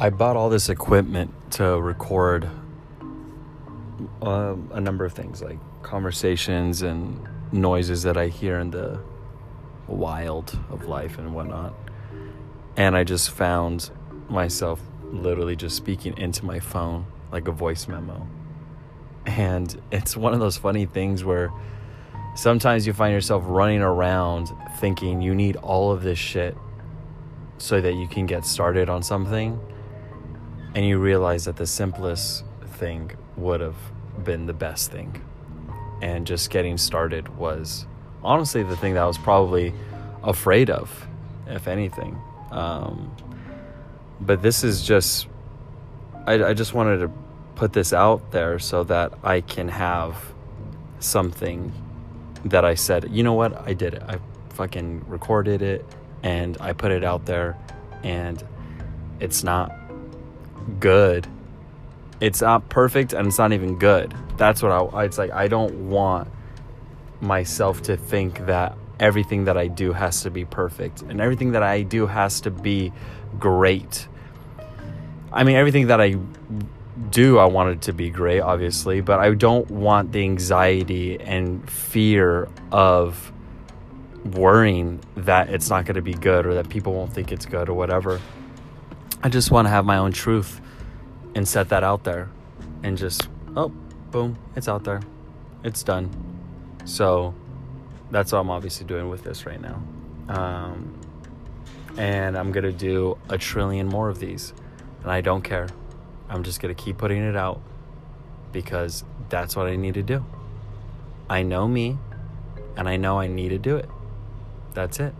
I bought all this equipment to record um, a number of things like conversations and noises that I hear in the wild of life and whatnot. And I just found myself literally just speaking into my phone like a voice memo. And it's one of those funny things where sometimes you find yourself running around thinking you need all of this shit so that you can get started on something. And you realize that the simplest thing would have been the best thing. And just getting started was honestly the thing that I was probably afraid of, if anything. Um, but this is just, I, I just wanted to put this out there so that I can have something that I said, you know what, I did it. I fucking recorded it and I put it out there and it's not good. It's not perfect and it's not even good. That's what I it's like I don't want myself to think that everything that I do has to be perfect and everything that I do has to be great. I mean everything that I do I want it to be great obviously, but I don't want the anxiety and fear of worrying that it's not going to be good or that people won't think it's good or whatever. I just want to have my own truth and set that out there and just, oh, boom, it's out there. It's done. So that's what I'm obviously doing with this right now. Um, and I'm going to do a trillion more of these. And I don't care. I'm just going to keep putting it out because that's what I need to do. I know me and I know I need to do it. That's it.